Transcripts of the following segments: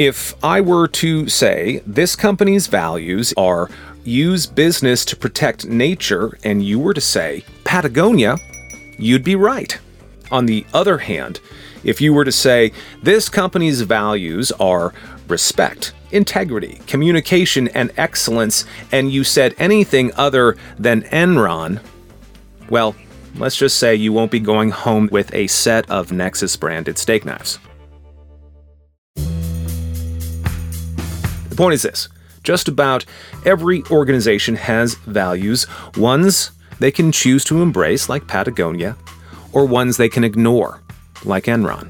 If I were to say this company's values are use business to protect nature, and you were to say Patagonia, you'd be right. On the other hand, if you were to say this company's values are respect, integrity, communication, and excellence, and you said anything other than Enron, well, let's just say you won't be going home with a set of Nexus branded steak knives. Point is this just about every organization has values, ones they can choose to embrace, like Patagonia, or ones they can ignore, like Enron.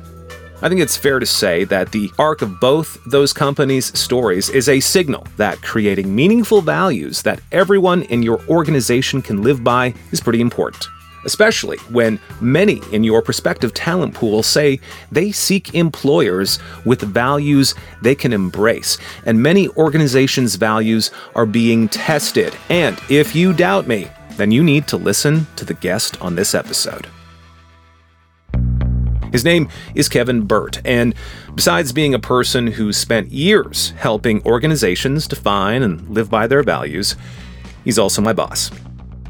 I think it's fair to say that the arc of both those companies' stories is a signal that creating meaningful values that everyone in your organization can live by is pretty important. Especially when many in your prospective talent pool say they seek employers with values they can embrace, and many organizations' values are being tested. And if you doubt me, then you need to listen to the guest on this episode. His name is Kevin Burtt, and besides being a person who spent years helping organizations define and live by their values, he's also my boss.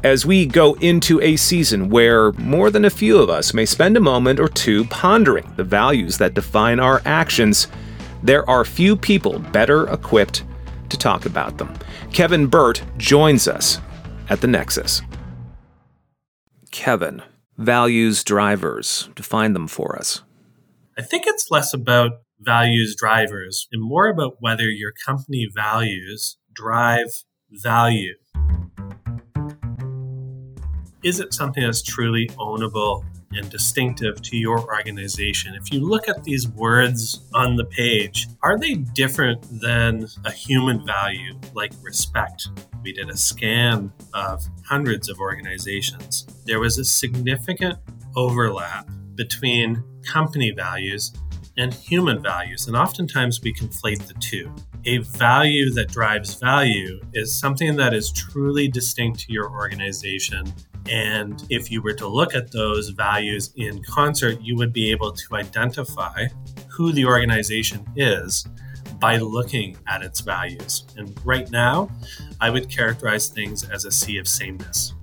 As we go into a season where more than a few of us may spend a moment or two pondering the values that define our actions, there are few people better equipped to talk about them. Kevin Burtt joins us at the Nexus. Kevin, values drivers. Define them for us. I think it's less about values drivers and more about whether your company values drive value. Is it something that's truly ownable and distinctive to your organization? If you look at these words on the page, are they different than a human value like respect? We did a scan of hundreds of organizations. There was a significant overlap between company values and human values, and oftentimes we conflate the two. A value that drives value is something that is truly distinct to your organization and if you were to look at those values in concert, you would be able to identify who the organization is by looking at its values. And right now, I would characterize things as a sea of sameness.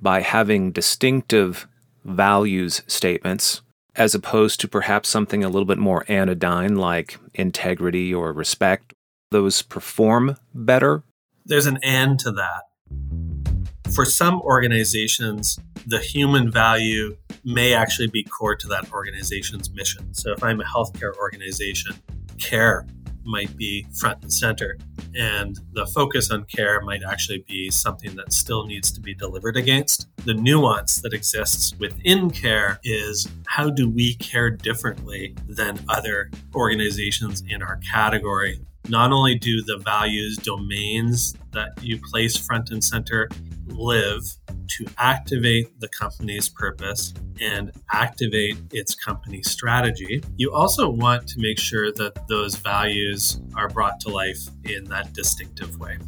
By having distinctive values statements, as opposed to perhaps something a little bit more anodyne like integrity or respect, those perform better? There's an and to that. For some organizations, the human value may actually be core to that organization's mission. So if I'm a healthcare organization, care might be front and center. And the focus on care might actually be something that still needs to be delivered against. The nuance that exists within care is how do we care differently than other organizations in our category? Not only do the values domains that you place front and center live to activate the company's purpose and activate its company strategy. You also want to make sure that those values are brought to life in that distinctive way.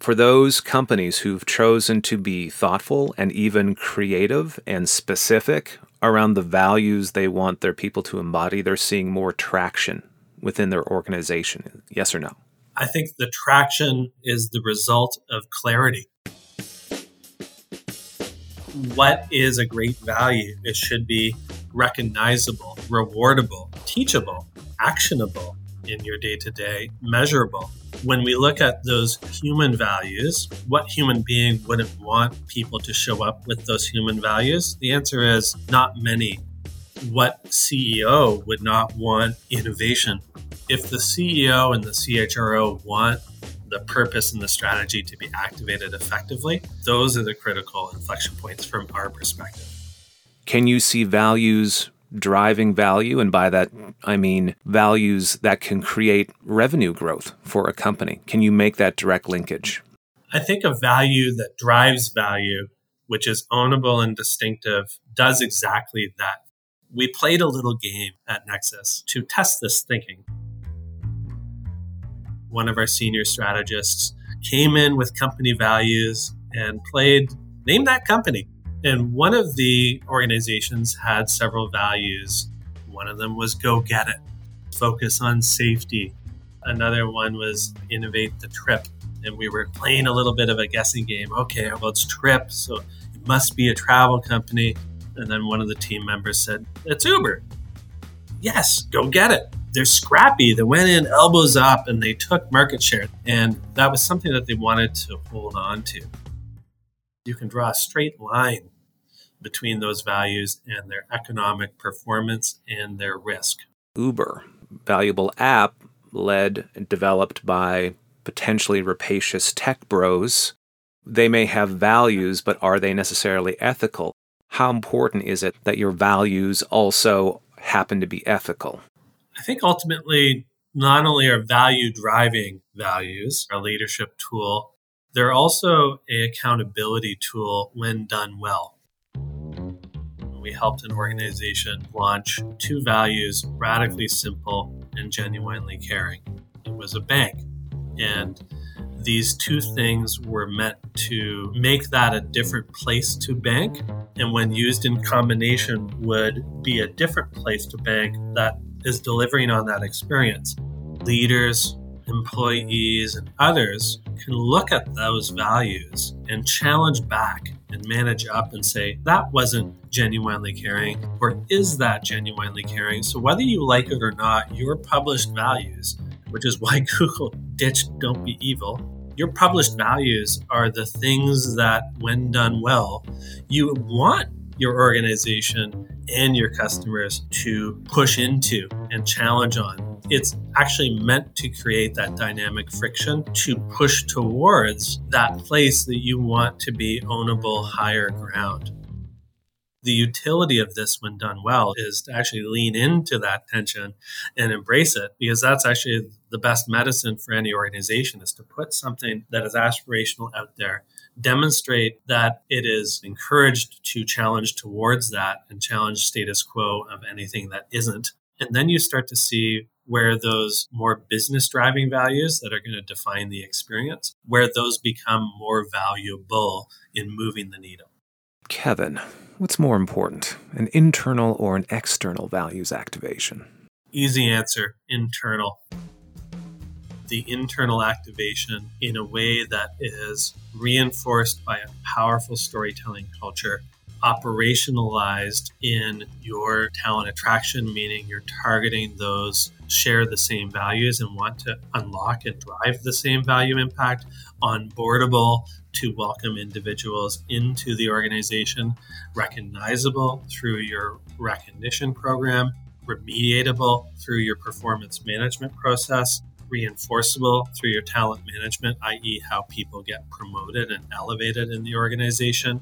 For those companies who've chosen to be thoughtful and even creative and specific around the values they want their people to embody, they're seeing more traction within their organization. Yes or no? I think the traction is the result of clarity what is a great value? It should be recognizable, rewardable, teachable, actionable in your day to day, measurable. When we look at those human values, what human being wouldn't want people to show up with those human values? The answer is not many. What CEO would not want innovation? If the CEO and the CHRO want the purpose and the strategy to be activated effectively, those are the critical inflection points from our perspective. Can you see values driving value? And by that, I mean values that can create revenue growth for a company. Can you make that direct linkage? I think a value that drives value, which is ownable and distinctive, does exactly that. We played a little game at Nexus to test this thinking one of our senior strategists, came in with company values and played name that company. And one of the organizations had several values. One of them was go get it. focus on safety. Another one was innovate the trip. And we were playing a little bit of a guessing game. Okay, well, it's trip, so it must be a travel company. And then one of the team members said, It's Uber. Yes, go get it. They're scrappy. They went in elbows up and they took market share. And that was something that they wanted to hold on to. You can draw a straight line between those values and their economic performance and their risk. Uber, valuable app led and developed by potentially rapacious tech bros. They may have values, but are they necessarily ethical? How important is it that your values also happen to be ethical? I think ultimately, not only are value driving values a leadership tool, they're also a accountability tool when done well. We helped an organization launch two values radically simple and genuinely caring. It was a bank. And these two things were meant to make that a different place to bank. And when used in combination, would be a different place to bank that is delivering on that experience. Leaders, employees, and others can look at those values and challenge back and manage up and say, that wasn't genuinely caring, or is that genuinely caring? So, whether you like it or not, your published values, which is why Google ditched Don't Be Evil, your published values are the things that, when done well, you want your organization and your customers to push into and challenge on. It's actually meant to create that dynamic friction to push towards that place that you want to be ownable higher ground the utility of this when done well is to actually lean into that tension and embrace it because that's actually the best medicine for any organization is to put something that is aspirational out there demonstrate that it is encouraged to challenge towards that and challenge status quo of anything that isn't and then you start to see where those more business driving values that are going to define the experience where those become more valuable in moving the needle kevin What's more important, an internal or an external values activation? Easy answer internal. The internal activation in a way that is reinforced by a powerful storytelling culture, operationalized in your talent attraction, meaning you're targeting those share the same values and want to unlock and drive the same value impact, onboardable to welcome individuals into the organization, recognizable through your recognition program, remediatable through your performance management process, reinforceable through your talent management, i.e., how people get promoted and elevated in the organization.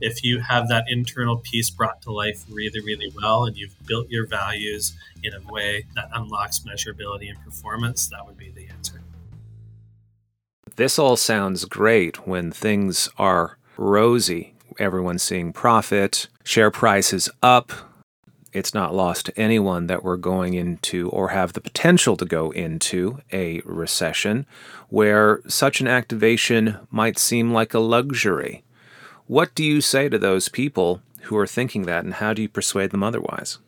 If you have that internal piece brought to life really, really well and you've built your values in a way that unlocks measurability and performance, that would be the answer. This all sounds great when things are rosy. Everyone's seeing profit, share price is up. It's not lost to anyone that we're going into or have the potential to go into a recession where such an activation might seem like a luxury. What do you say to those people who are thinking that, and how do you persuade them otherwise?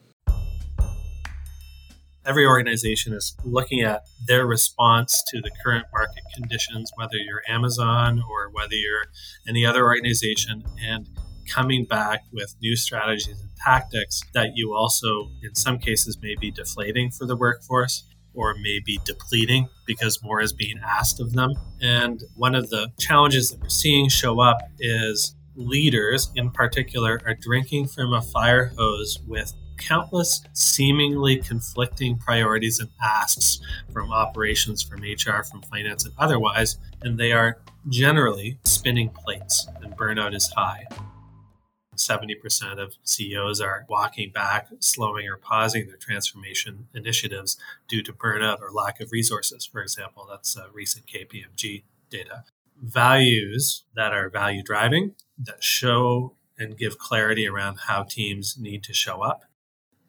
every organization is looking at their response to the current market conditions, whether you're Amazon or whether you're any other organization, and coming back with new strategies and tactics that you also, in some cases, may be deflating for the workforce or may be depleting because more is being asked of them. And one of the challenges that we're seeing show up is leaders in particular are drinking from a fire hose with countless seemingly conflicting priorities and asks from operations, from HR, from finance, and otherwise, and they are generally spinning plates, and burnout is high. 70% of CEOs are walking back, slowing, or pausing their transformation initiatives due to burnout or lack of resources, for example. That's uh, recent KPMG data. Values that are value driving, that show and give clarity around how teams need to show up,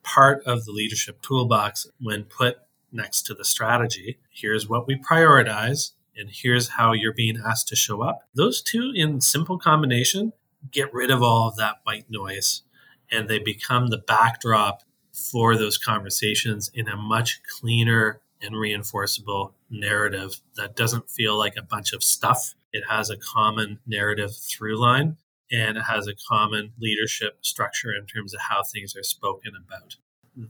part of the leadership toolbox when put next to the strategy. Here's what we prioritize, and here's how you're being asked to show up. Those two in simple combination get rid of all of that white noise and they become the backdrop for those conversations in a much cleaner and reinforceable narrative that doesn't feel like a bunch of stuff. It has a common narrative through line and it has a common leadership structure in terms of how things are spoken about.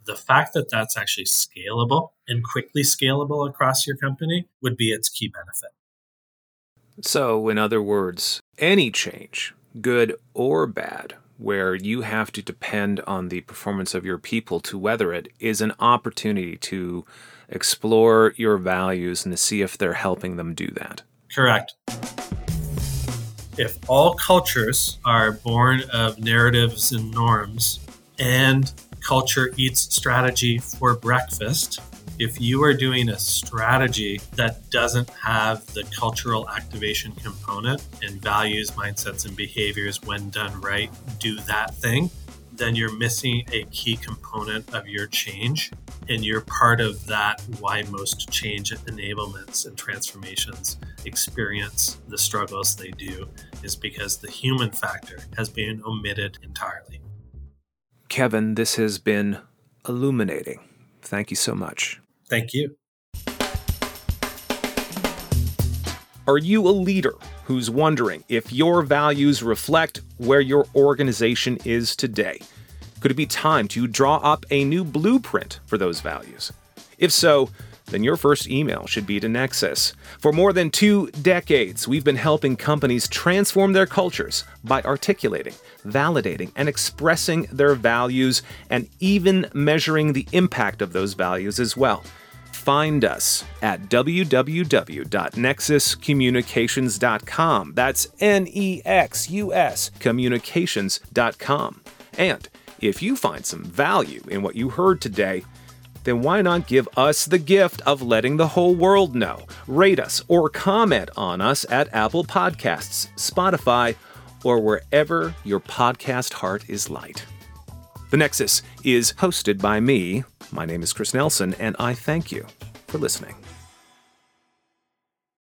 The fact that that's actually scalable and quickly scalable across your company would be its key benefit. So, in other words, any change, good or bad, where you have to depend on the performance of your people to weather it, is an opportunity to explore your values and to see if they're helping them do that. Correct. If all cultures are born of narratives and norms, and culture eats strategy for breakfast, if you are doing a strategy that doesn't have the cultural activation component and values, mindsets, and behaviors, when done right, do that thing, then you're missing a key component of your change. And you're part of that why most change enablements and transformations experience the struggles they do is because the human factor has been omitted entirely. Kevin, this has been illuminating. Thank you so much. Thank you. Are you a leader who's wondering if your values reflect where your organization is today? Could it be time to draw up a new blueprint for those values? If so, then your first email should be to Nexus. For more than two decades, we've been helping companies transform their cultures by articulating, validating, and expressing their values, and even measuring the impact of those values as well. Find us at www.nexuscommunications.com. That's N E X U S communications.com. And if you find some value in what you heard today, then why not give us the gift of letting the whole world know? Rate us or comment on us at Apple Podcasts, Spotify, or wherever your podcast heart is light. The Nexus is hosted by me. My name is Chris Nelson, and I thank you for listening.